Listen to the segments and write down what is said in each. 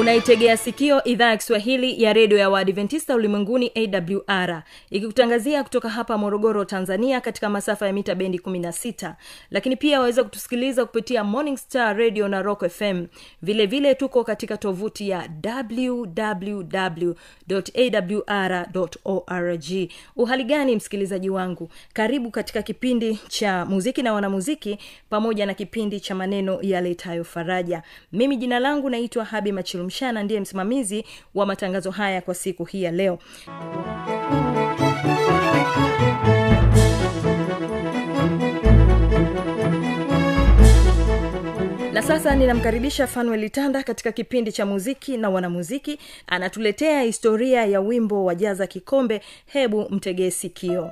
unaitegea sikio idhaa ya kiswahili ya redio ya waadventista ulimwenguni awr ikikutangazia kutoka hapa morogoro tanzania katika masafa ya mita bendi 16 lakini pia waweza kutusikiliza kupitia morning star radio na rock fm vile vile tuko katika tovuti ya wwwawr org. Uhali gani msikilizaji wangu? Karibu katika kipindi cha muziki na wanamuziki pamoja na kipindi cha maneno yaletayo faraja. Mimi jina langu naitwa habi machilumshana ndiye msimamizi wa matangazo haya kwa siku hii ya leo. Na sasa ninamkaribisha fanuel tanda katika kipindi cha muziki na wanamuziki. Anatuletea historia ya wimbo wa jaza kikombe. Hebu mtegee sikio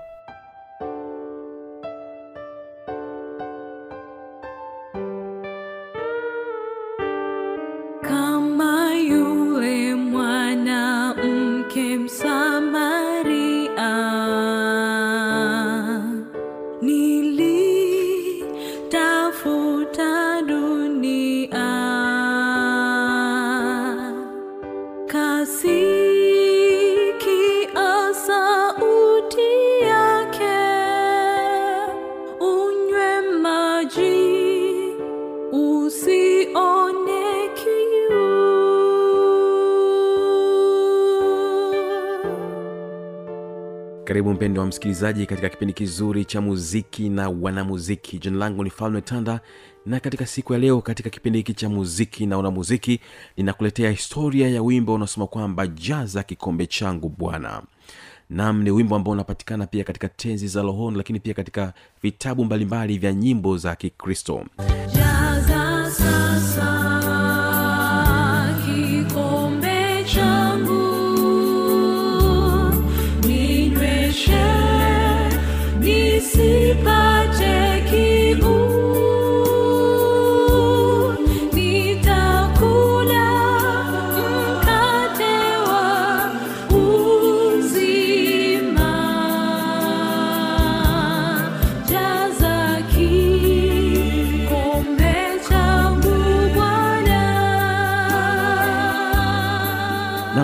karibu mpendo wa msikilizaji katika kipindi kizuri cha muziki na wanamuziki. Jina langu ni falme tanda na katika siku ya leo katika kipindi hiki cha muziki na wanamuziki ninakuletea historia ya wimbo unaosema kwamba jaza kikombe changu bwana. Nam ni wimbo ambao unapatikana pia katika tenzi za rohoni lakini pia katika vitabu mbalimbali vya nyimbo za kikristo. Jaza sasa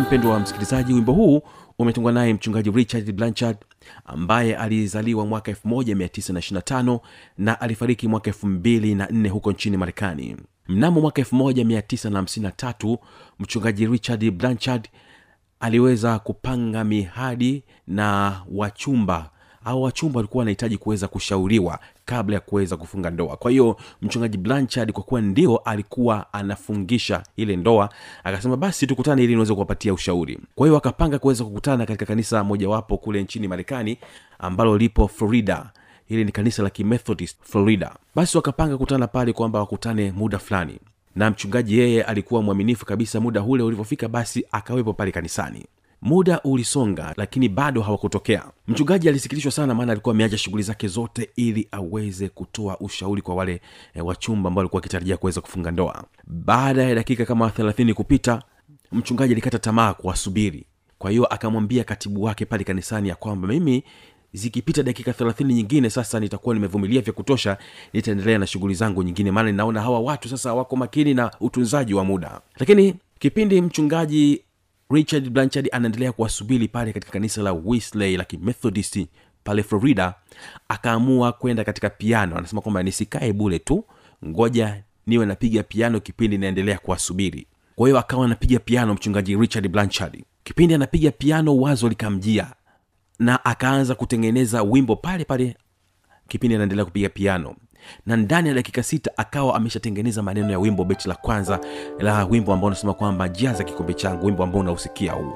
mpendo wa msikilizaji wimbo huu umetungwa naye mchungaji richard blanchard ambaye alizaliwa mwaka 1925 na alifariki mwaka 24 huko nchini marekani. Mnamo mwaka 1953 mchungaji richard blanchard aliweza kupanga mihadi na wachumba au wachumba walikuwa wanahitaji kuweza kushauriwa kabla ya kuweza kufunga ndoa. Kwa hiyo mchungaji blanchard kwa kuwa ndio alikuwa anafungisha ile ndoa akasema basi tukutane ili niweze kuwapatia ushauri. Kwa hiyo wakapanga kuweza kukutana katika kanisa mojawapo kule nchini marekani ambalo lipo florida. Hili ni kanisa la kimethodist florida. Basi wakapanga kukutana pale kwamba wakutane muda fulani. Na mchungaji yeye alikuwa mwaminifu kabisa muda ule ulivyofika basi akawepo pale kanisani muda ulisonga lakini bado hawakutokea. Mchungaji alisikitishwa sana maana alikuwa ameacha shughuli zake zote ili aweze kutoa ushauri kwa wale e, wachumba ambao alikuwa akitarajia kuweza kufunga ndoa. Baada ya dakika kama thelathini kupita mchungaji alikata tamaa kuwasubiri. Kwa hiyo akamwambia katibu wake pale kanisani ya kwamba mimi zikipita dakika thelathini nyingine sasa nitakuwa nimevumilia vya kutosha nitaendelea na shughuli zangu nyingine. Maana ninaona hawa watu sasa wako makini na utunzaji wa muda. Lakini kipindi mchungaji richard blanchard anaendelea kuwasubiri pale katika kanisa la wisley la kimethodist pale florida akaamua kwenda katika piano. Anasema kwamba nisikae bule tu ngoja niwe napiga piano kipindi naendelea kuwasubiri. Kwa hiyo akawa anapiga piano mchungaji richard blanchard. Kipindi anapiga piano wazo likamjia na akaanza kutengeneza wimbo pale pale kipindi anaendelea kupiga piano na ndani ya dakika sita akawa ameshatengeneza maneno ya wimbo beti la kwanza la wimbo ambao unasema kwamba jaza kikombe changu wimbo ambao unausikia huu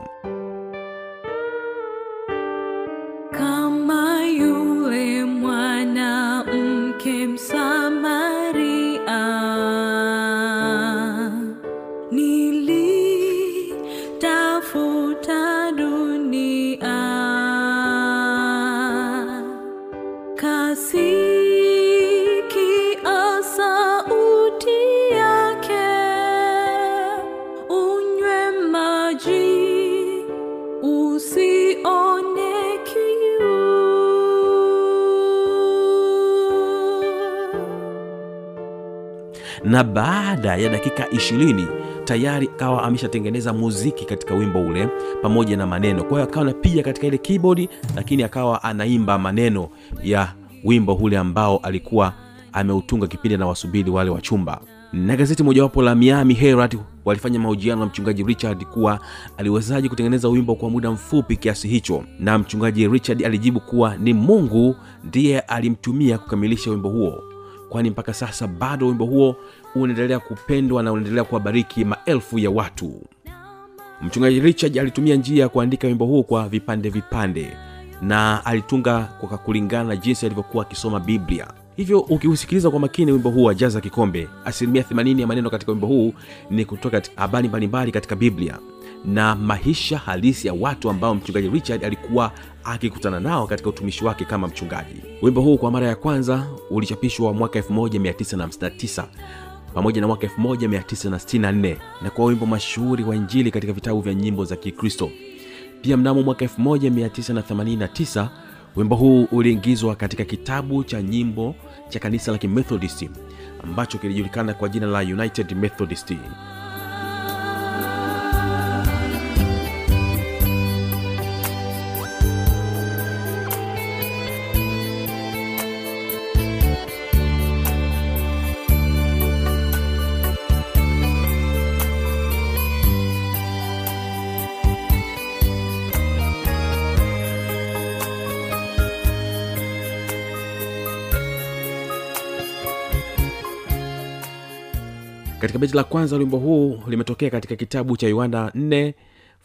na baada ya dakika ishirini tayari akawa ameshatengeneza muziki katika wimbo ule pamoja na maneno. Kwa hiyo akawa anapiga katika ile keyboard lakini akawa anaimba maneno ya wimbo ule ambao alikuwa ameutunga kipindi na wasubiri wale wachumba na gazeti mojawapo la miami herald walifanya mahojiano na mchungaji richard kuwa aliwezaji kutengeneza wimbo kwa muda mfupi kiasi hicho. Na mchungaji richard alijibu kuwa ni mungu ndiye alimtumia kukamilisha wimbo huo kwani mpaka sasa bado wimbo huo unaendelea kupendwa na unaendelea kuwabariki maelfu ya watu. Mchungaji richard alitumia njia ya kuandika wimbo huo kwa vipande vipande na alitunga kwa kulingana na jinsi alivyokuwa akisoma biblia. Hivyo ukiusikiliza kwa makini wimbo huu wa kikombe asilimia 80 ya maneno katika wimbo huu ni kutoka habari mbalimbali katika biblia na maisha halisi ya watu ambao mchungaji richard alikuwa akikutana nao katika utumishi wake kama mchungaji. Wimbo huu kwa mara ya kwanza ulichapishwa mwaka 1959 pamoja na mwaka 1964 na kuwa wimbo mashuhuri wa injili katika vitabu vya nyimbo za kikristo. Pia mnamo mwaka 1989 wimbo huu uliingizwa katika kitabu cha nyimbo cha kanisa la kimethodisti ambacho kilijulikana kwa jina la united methodist katika beti la kwanza wimbo huu limetokea katika kitabu cha yohana 4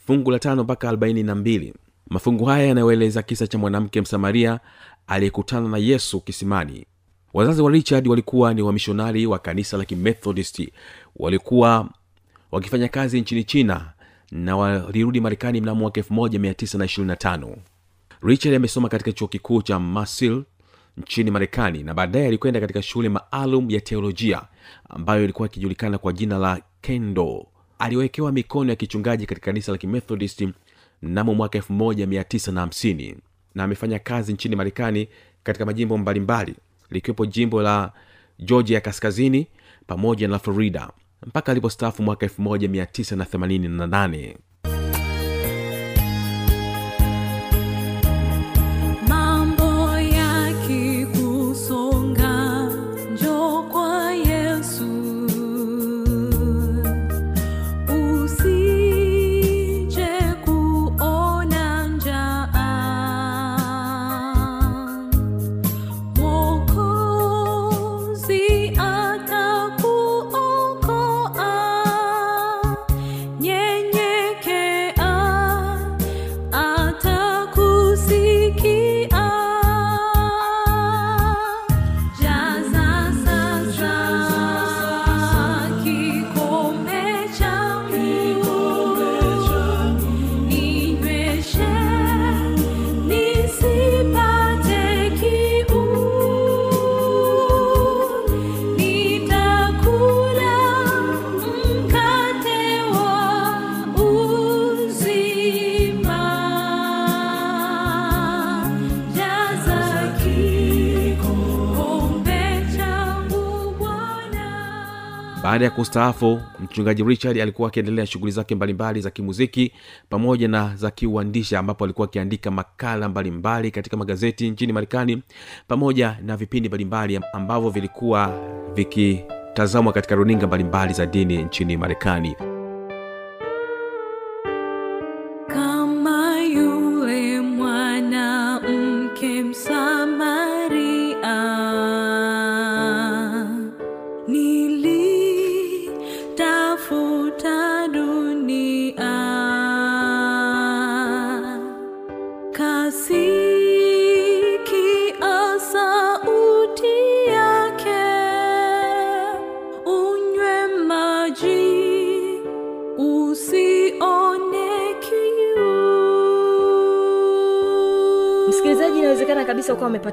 fungu la tano mpaka 42 mafungu haya yanayoeleza kisa cha mwanamke msamaria aliyekutana na yesu kisimani. Wazazi wa richard walikuwa ni wamishonari wa kanisa la kimethodist. Walikuwa wakifanya kazi nchini china na walirudi marekani mnamo mwaka 1925 richard amesoma katika chuo kikuu cha masil nchini marekani na baadaye alikwenda katika shule maalum ya teolojia ambayo ilikuwa ikijulikana kwa jina la kendo. Aliwekewa mikono ya kichungaji katika kanisa la kimethodist mnamo mwaka 1950 na amefanya kazi nchini marekani katika majimbo mbalimbali likiwepo jimbo la georgia kaskazini pamoja na florida mpaka alipostaafu mwaka 1988 baada ya kustaafu mchungaji richard alikuwa akiendelea shughuli zake mbalimbali za kimuziki pamoja na za kiuandisha ambapo alikuwa akiandika makala mbalimbali katika magazeti nchini marekani pamoja na vipindi mbalimbali ambavyo vilikuwa vikitazamwa katika runinga mbalimbali za dini nchini marekani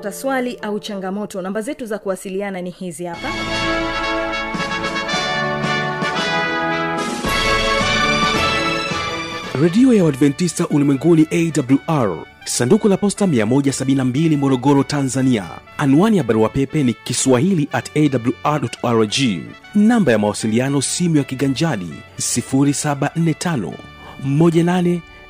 umepata swali au changamoto. Namba zetu za kuwasiliana ni hizi hapa. Redio ya uadventista ulimwenguni awr sanduku la posta 172 morogoro tanzania. Anwani ya barua pepe ni kiswahili at awrrg namba ya mawasiliano simu ya kiganjadi 745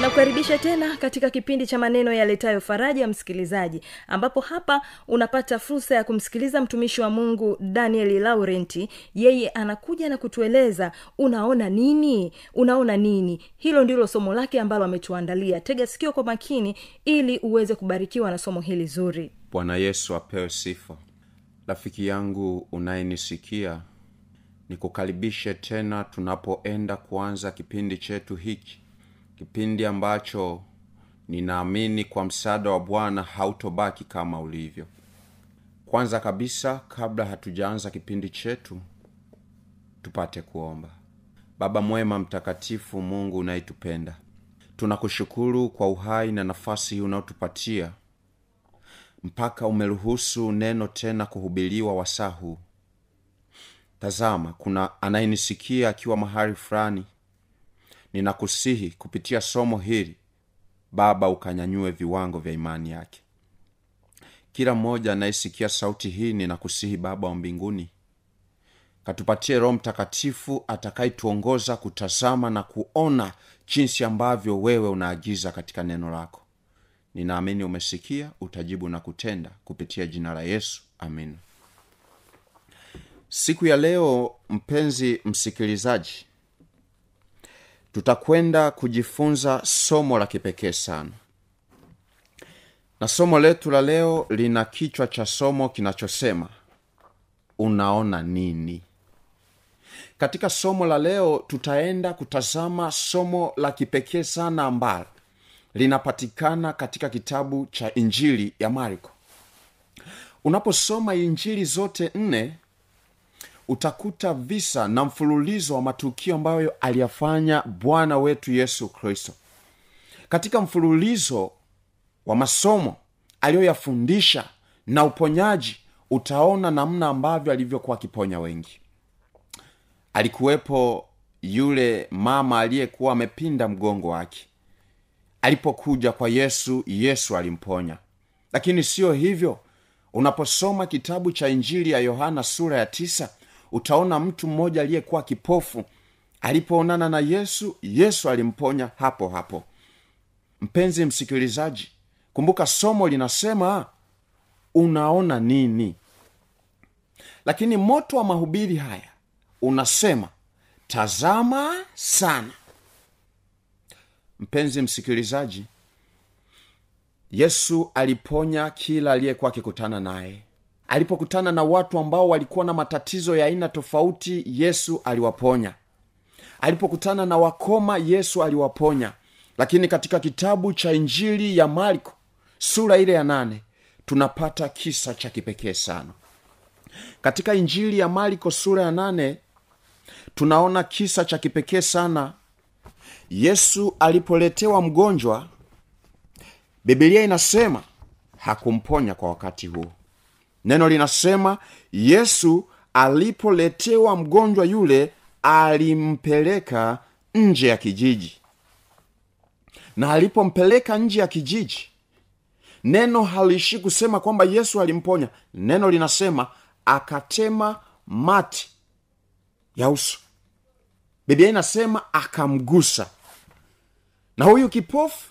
ninakukaribisha tena katika kipindi cha maneno yaletayo faraja ya msikilizaji ambapo hapa unapata fursa ya kumsikiliza mtumishi wa mungu danieli laurenti yeye anakuja na kutueleza unaona nini? Unaona nini? Hilo ndilo somo lake ambalo ametuandalia. Tega sikio kwa makini ili uweze kubarikiwa na somo hili zuri. Bwana yesu apewe sifa. Rafiki yangu unayenisikia nikukaribishe tena tunapoenda kuanza kipindi chetu hiki kipindi ambacho ninaamini kwa msaada wa bwana hautobaki kama ulivyo. Kwanza kabisa kabla hatujaanza kipindi chetu tupate kuomba. Baba mwema mtakatifu mungu unayetupenda tunakushukuru kwa uhai na nafasi hii unaotupatia mpaka umeruhusu neno tena kuhubiliwa wasaa tazama kuna anayenisikia akiwa mahali fulani ninakusihi kupitia somo hili baba ukanyanyue viwango vya imani yake. Kila mmoja anayesikia sauti hii ninakusihi baba wa mbinguni katupatie roho mtakatifu atakayetuongoza kutazama na kuona jinsi ambavyo wewe unaagiza katika neno lako. Ninaamini umesikia utajibu na kutenda kupitia jina la yesu. Amin siku ya leo mpenzi msikilizaji tutakwenda kujifunza somo la kipekee sana. Na somo letu la leo lina kichwa cha somo kinachosema unaona nini? Katika somo la leo tutaenda kutazama somo la kipekee sana ambalo linapatikana katika kitabu cha injili ya marko. Unaposoma injili zote nne utakuta visa na mfululizo wa matukio ambayo aliyafanya bwana wetu yesu kristo. Katika mfululizo wa masomo aliyoyafundisha na uponyaji utaona namna ambavyo alivyokuwa akiponya wengi. Alikuwepo yule mama aliyekuwa amepinda mgongo wake. Alipokuja kwa yesu yesu alimponya. Lakini siyo hivyo. Unaposoma kitabu cha injili ya yohana sura ya tisa utaona mtu mmoja aliyekuwa kipofu. Alipoonana na yesu yesu alimponya hapo hapo. Mpenzi msikilizaji kumbuka somo linasema unaona nini? Lakini moto wa mahubiri haya unasema tazama sana. Mpenzi msikilizaji yesu aliponya kila aliyekuwa akikutana naye alipokutana na watu ambao walikuwa na matatizo ya aina tofauti yesu aliwaponya. Alipokutana na wakoma yesu aliwaponya. Lakini katika kitabu cha injili ya marko sura ile ya nane tunapata kisa cha kipekee sana. Katika injili ya marko sura ya nane tunaona kisa cha kipekee sana. Yesu alipoletewa mgonjwa bibilia inasema hakumponya kwa wakati huo neno linasema yesu alipoletewa mgonjwa yule alimpeleka nje ya kijiji. Na alipompeleka nje ya kijiji neno haliishi kusema kwamba yesu alimponya. Neno linasema akatema mati ya uso. Biblia inasema akamgusa. Na huyu kipofu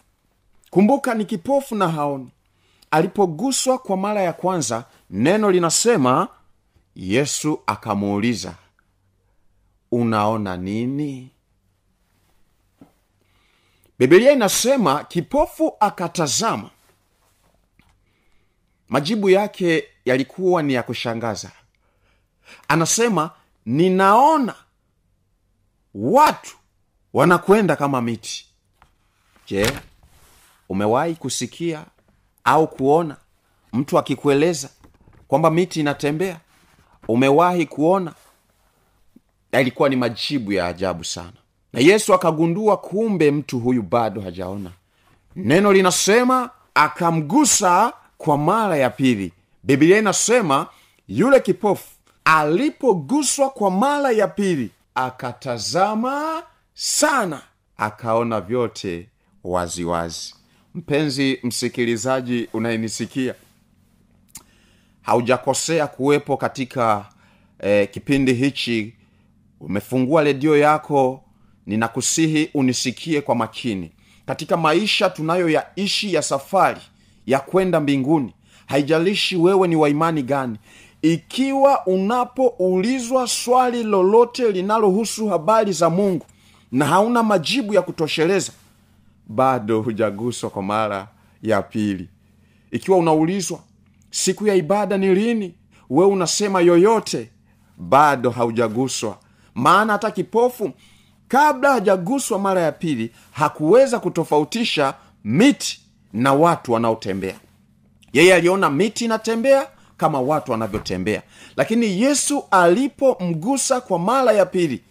kumbuka ni kipofu na haoni. Alipoguswa kwa mara ya kwanza neno linasema yesu akamuuliza unaona nini? Bibilia inasema kipofu akatazama. Majibu yake yalikuwa ni ya kushangaza. Anasema ninaona watu wanakwenda kama miti. Je umewahi kusikia au kuona mtu akikueleza kwamba miti inatembea. Umewahi kuona? Yalikuwa ni majibu ya ajabu sana. Na yesu akagundua kumbe mtu huyu bado hajaona. Neno linasema akamgusa kwa mara ya pili. Biblia inasema yule kipofu alipoguswa kwa mara ya pili akatazama sana akaona vyote waziwazi. Wazi. mpenzi msikilizaji unayenisikia haujakosea kuwepo katika eh, kipindi hichi. Umefungua redio yako ninakusihi unisikie kwa makini. Katika maisha tunayoyaishi ya safari ya kwenda mbinguni haijalishi wewe ni waimani gani ikiwa unapoulizwa swali lolote linalohusu habari za mungu na hauna majibu ya kutosheleza bado hujaguswa kwa mara ya pili. Ikiwa unaulizwa siku ya ibada ni lini? We unasema yoyote bado haujaguswa. Maana hata kipofu kabla hajaguswa mara ya pili hakuweza kutofautisha miti na watu wanaotembea. Yeye aliona miti inatembea kama watu wanavyotembea. Lakini yesu alipomgusa kwa mara ya pili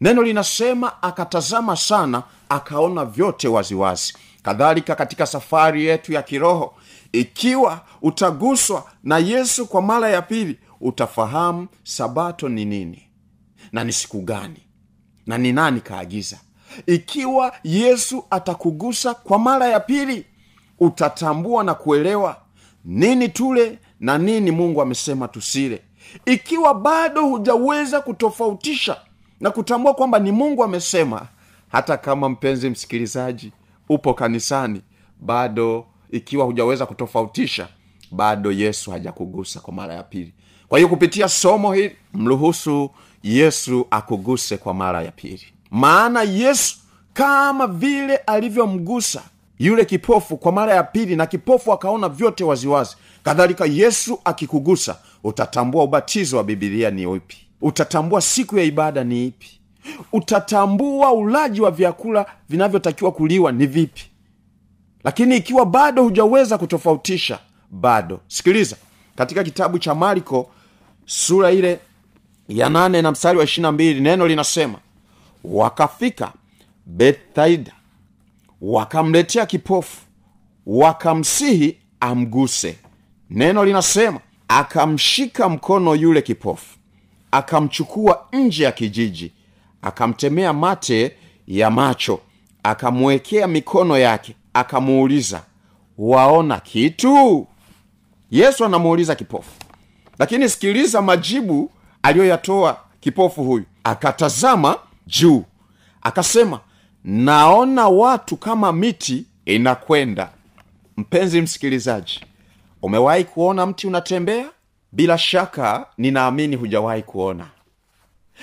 neno linasema akatazama sana akaona vyote waziwazi. Kadhalika katika safari yetu ya kiroho ikiwa utaguswa na yesu kwa mara ya pili utafahamu sabato ni nini na ni siku gani na ni nani kaagiza. Ikiwa yesu atakugusa kwa mara ya pili utatambua na kuelewa nini tule na nini mungu amesema tusile. Ikiwa bado hujaweza kutofautisha na kutambua kwamba ni mungu amesema hata kama mpenzi msikilizaji upo kanisani bado ikiwa hujaweza kutofautisha bado yesu hajakugusa kwa mara ya pili. Kwa hiyo kupitia somo hili mruhusu yesu akuguse kwa mara ya pili. Maana yesu kama vile alivyomgusa yule kipofu kwa mara ya pili na kipofu akaona vyote waziwazi kadhalika yesu akikugusa utatambua ubatizo wa bibilia ni upi utatambua siku ya ibada ni ipi utatambua ulaji wa vyakula vinavyotakiwa kuliwa ni vipi lakini ikiwa bado hujaweza kutofautisha bado. Sikiliza katika kitabu cha marko sura ile ya nane na mstari wa ishirina mbili neno linasema wakafika bethaida wakamletea kipofu wakamsihi amguse. Neno linasema akamshika mkono yule kipofu akamchukua nje ya kijiji akamtemea mate ya macho akamwekea mikono yake akamuuliza waona kitu? Yesu anamuuliza kipofu. Lakini sikiliza majibu aliyoyatoa kipofu huyu. Akatazama juu. Akasema naona watu kama miti inakwenda. Mpenzi msikilizaji umewahi kuona mti unatembea? Bila shaka ninaamini hujawahi kuona.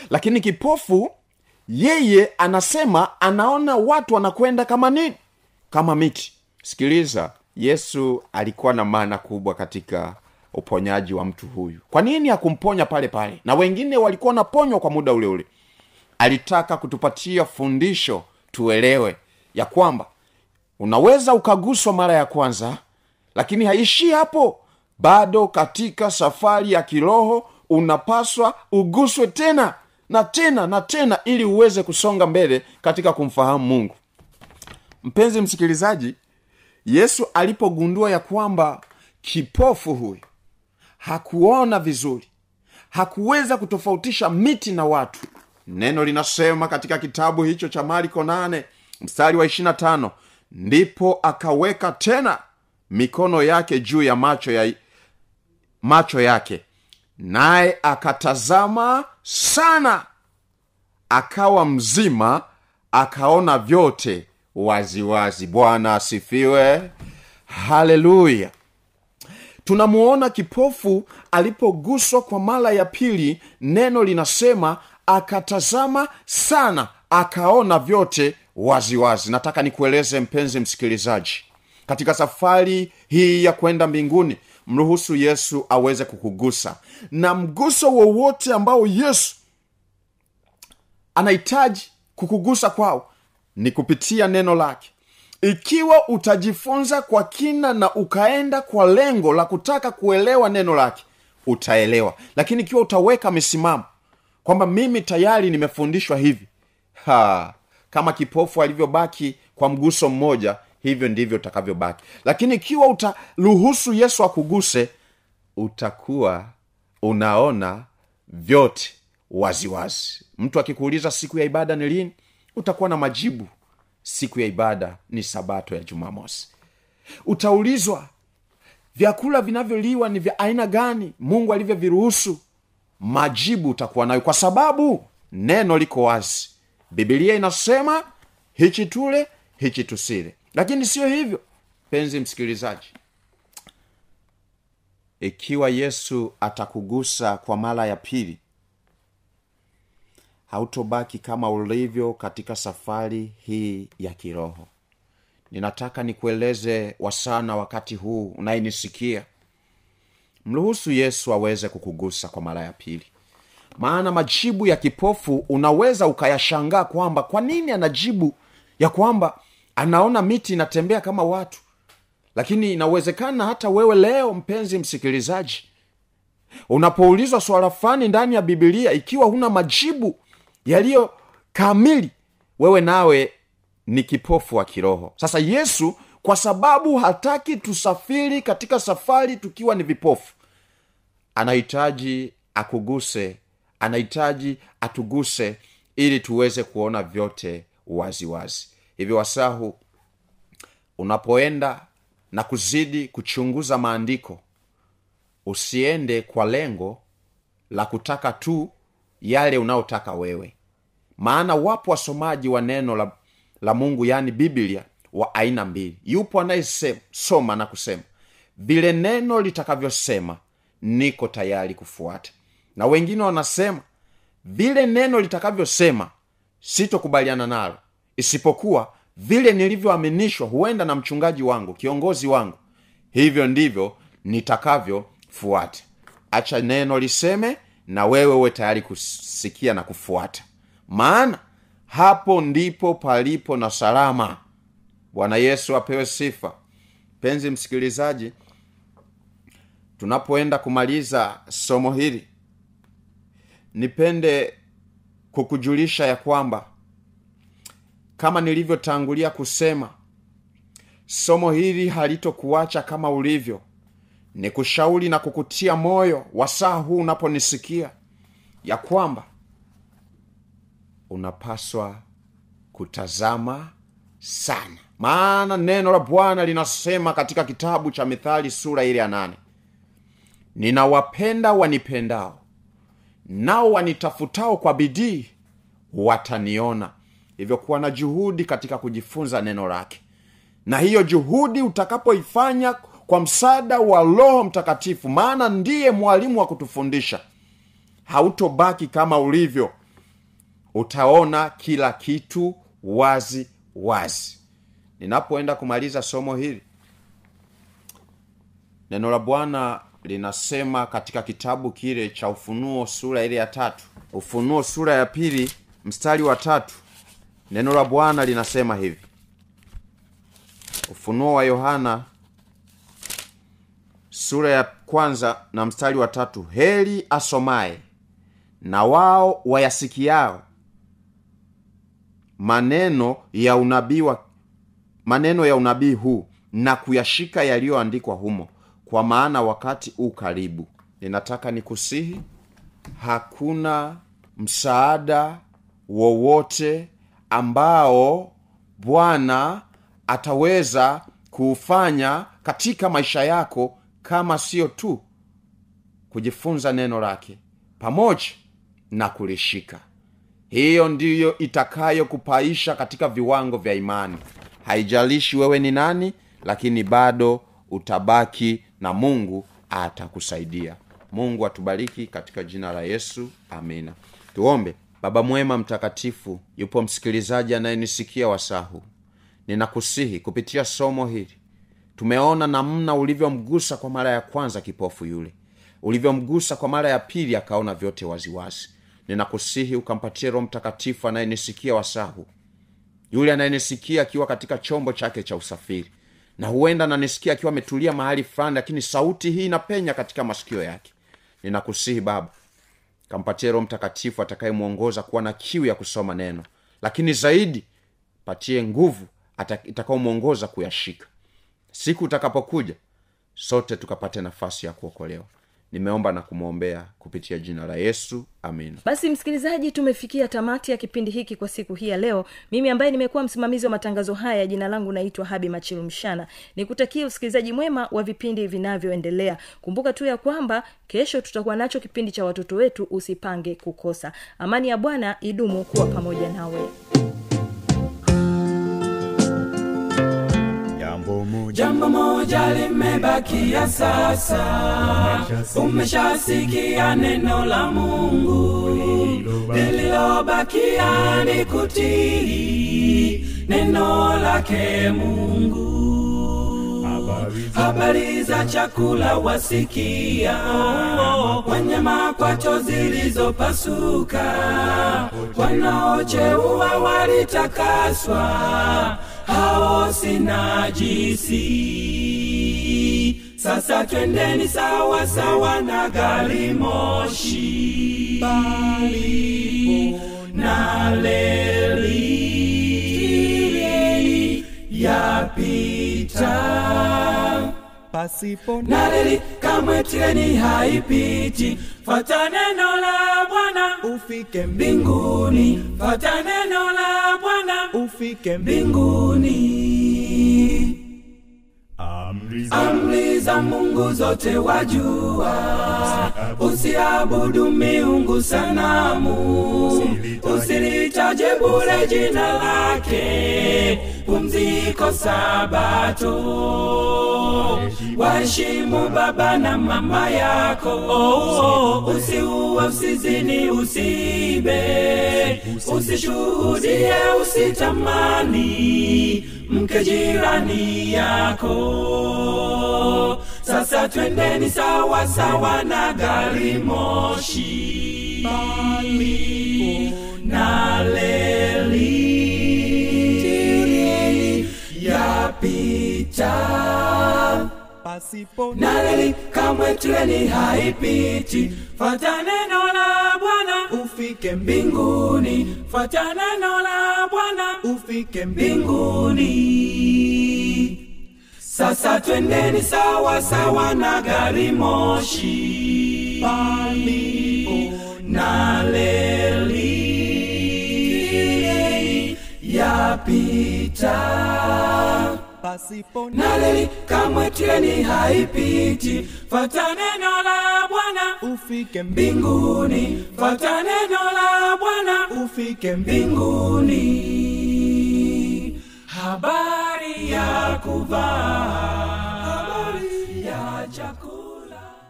Lakini kipofu yeye anasema anaona watu wanakwenda kama nini kama miti sikiliza yesu alikuwa na maana kubwa katika uponyaji wa mtu huyu. Kwa nini hakumponya pale pale? Na wengine walikuwa wanaponywa kwa muda ule ule. Alitaka kutupatia fundisho tuelewe ya kwamba unaweza ukaguswa mara ya kwanza lakini haishii hapo. Bado katika safari ya kiroho unapaswa uguswe tena na tena na tena ili uweze kusonga mbele katika kumfahamu mungu mpenzi msikilizaji yesu alipogundua ya kwamba kipofu huyu hakuona vizuri hakuweza kutofautisha miti na watu. Neno linasema katika kitabu hicho cha mariko 8 mstari wa 25 ndipo akaweka tena mikono yake juu ya macho ya macho yake naye akatazama sana akawa mzima akaona vyote waziwazi. Bwana asifiwe. Haleluya. Tunamuona kipofu alipoguswa kwa mara ya pili neno linasema akatazama sana akaona vyote waziwazi. Wazi. nataka nikueleze mpenzi msikilizaji katika safari hii ya kwenda mbinguni mruhusu yesu aweze kukugusa. Na mguso wowote ambao yesu anahitaji kukugusa kwao ni kupitia neno lake. Ikiwa utajifunza kwa kina na ukaenda kwa lengo la kutaka kuelewa neno lake utaelewa. Lakini ikiwa utaweka misimamo kwamba mimi tayari nimefundishwa hivi ha, kama kipofu alivyobaki kwa mguso mmoja hivyo ndivyo utakavyobaki. Lakini ikiwa utaruhusu yesu akuguse utakuwa unaona vyote waziwazi. Wazi. mtu akikuuliza siku ya ibada ni lini utakuwa na majibu. Siku ya ibada ni sabato ya jumamosi. Utaulizwa vyakula vinavyoliwa ni vya aina gani? Mungu alivyoviruhusu. Majibu utakuwa nayo kwa sababu neno liko wazi. Bibilia inasema hichi tule hichi tusile. Lakini siyo hivyo penzi msikilizaji. Ikiwa yesu atakugusa kwa mara ya pili hautobaki kama ulivyo katika safari hii ya kiroho. Ninataka nikueleze wasana wakati huu unayenisikia. Mruhusu yesu aweze kukugusa kwa mara ya pili. Maana majibu ya kipofu unaweza ukayashangaa kwamba kwa nini anajibu ya kwamba anaona miti inatembea kama watu. Lakini inawezekana hata wewe leo mpenzi msikilizaji unapoulizwa swala fani ndani ya bibilia ikiwa huna majibu yaliyo kamili wewe nawe ni kipofu wa kiroho sasa yesu kwa sababu hataki tusafiri katika safari tukiwa ni vipofu anahitaji akuguse anahitaji atuguse ili tuweze kuona vyote waziwazi wazi. hivyo wasahu unapoenda na kuzidi kuchunguza maandiko usiende kwa lengo la kutaka tu yale unayotaka wewe maana wapo wasomaji wa neno la, la mungu yaani biblia wa aina mbili. Yupo anayesoma na kusema. Vile neno litakavyosema niko tayari kufuata. Na wengine wanasema vile neno litakavyosema sitokubaliana nalo. Isipokuwa vile nilivyoaminishwa huenda na mchungaji wangu kiongozi wangu. Hivyo ndivyo nitakavyofuata. Acha neno liseme na wewe uwe tayari kusikia na kufuata maana hapo ndipo palipo na salama. Bwana yesu apewe sifa. Penzi msikilizaji tunapoenda kumaliza somo hili nipende kukujulisha ya kwamba kama nilivyotangulia kusema somo hili halitokuacha kama ulivyo. Ni kushauri na kukutia moyo wasaa huu unaponisikia ya kwamba unapaswa kutazama sana. Maana neno la bwana linasema katika kitabu cha mithali sura ile ya nane. Ninawapenda wanipendao nao wanitafutao kwa bidii wataniona. Hivyo kuwa na juhudi katika kujifunza neno lake. Na hiyo juhudi utakapoifanya kwa msaada wa roho mtakatifu maana ndiye mwalimu wa kutufundisha. Hautobaki kama ulivyo utaona kila kitu wazi wazi. Ninapoenda kumaliza somo hili neno la bwana linasema katika kitabu kile cha ufunuo sura ile ya tatu. Ufunuo sura ya pili mstari wa tatu neno la bwana linasema hivi. Ufunuo wa yohana sura ya kwanza na mstari wa tatu. Heri asomaye na wao wayasikiao maneno ya unabii wa maneno ya unabii huu na kuyashika yaliyoandikwa humo kwa maana wakati u karibu. Ninataka nikusihi hakuna msaada wowote ambao bwana ataweza kuufanya katika maisha yako kama sio tu kujifunza neno lake pamoja na kulishika hiyo ndiyo itakayokupaisha katika viwango vya imani. Haijalishi wewe ni nani lakini bado utabaki na mungu atakusaidia. Mungu atubariki katika jina la yesu. Amina. Tuombe. Baba mwema mtakatifu yupo msikilizaji anayenisikia wasahu. Ninakusihi kupitia somo hili. Tumeona namna ulivyomgusa kwa mara ya kwanza kipofu yule. Ulivyomgusa kwa mara ya pili akaona vyote waziwazi ninakusihi ukampatie roho mtakatifu anayenisikia wasahu. Yule anayenisikia akiwa katika chombo chake cha usafiri. Na huenda ananisikia akiwa ametulia mahali fulani lakini sauti hii inapenya katika masikio yake. Ninakusihi baba kampatie roho mtakatifu atakayemwongoza kuwa na kiu ya kusoma neno. Lakini zaidi patie nguvu itakaomwongoza kuyashika. Siku utakapokuja sote tukapate nafasi ya kuokolewa nimeomba na kumwombea kupitia jina la yesu. Amin basi msikilizaji tumefikia tamati ya kipindi hiki kwa siku hii ya leo. Mimi ambaye nimekuwa msimamizi wa matangazo haya jina langu naitwa habi machilumshana nikutakie usikilizaji mwema wa vipindi vinavyoendelea. Kumbuka tu ya kwamba kesho tutakuwa nacho kipindi cha watoto wetu usipange kukosa. Amani ya bwana idumu kuwa pamoja nawe jambo moja. Jambo moja limebakia sasa. Umeshasikia neno la mungu. Lililobakia ni kutii neno lake mungu. Habari za chakula wasikia. Wanyama kwato zilizopasuka wanaocheua walitakaswa hao sinajisi sasa twendeni sawa sawa na gari moshi. Bali na leli. Yapita. Pasipo na leli, kamwe treni haipiti. Fata neno la bwana. Ufike mbinguni. Fata neno la ufike mbinguni amri za mungu zote wajua. Usiabudu miungu sanamu. Usilitaje bure jina lake. Pumziko sabato. Waheshimu. Baba na mama yako. Usiue usizini usiibe. Usishuhudie usitamani. Mke jirani yako sasa twendeni sawa sawa na gari moshi. Na leli. Yapita na leli kamwe treni haipiti. Fata neno la bwana ufike mbinguni. Fata neno la bwana ufike mbinguni sasa twendeni sawa sawa na gari moshi. Na leli yapita pasipo na leli kamwe treni haipiti. Fata neno la bwana. Ufike mbinguni. Fata neno la bwana. Ufike mbinguni. Habari ya kuvaa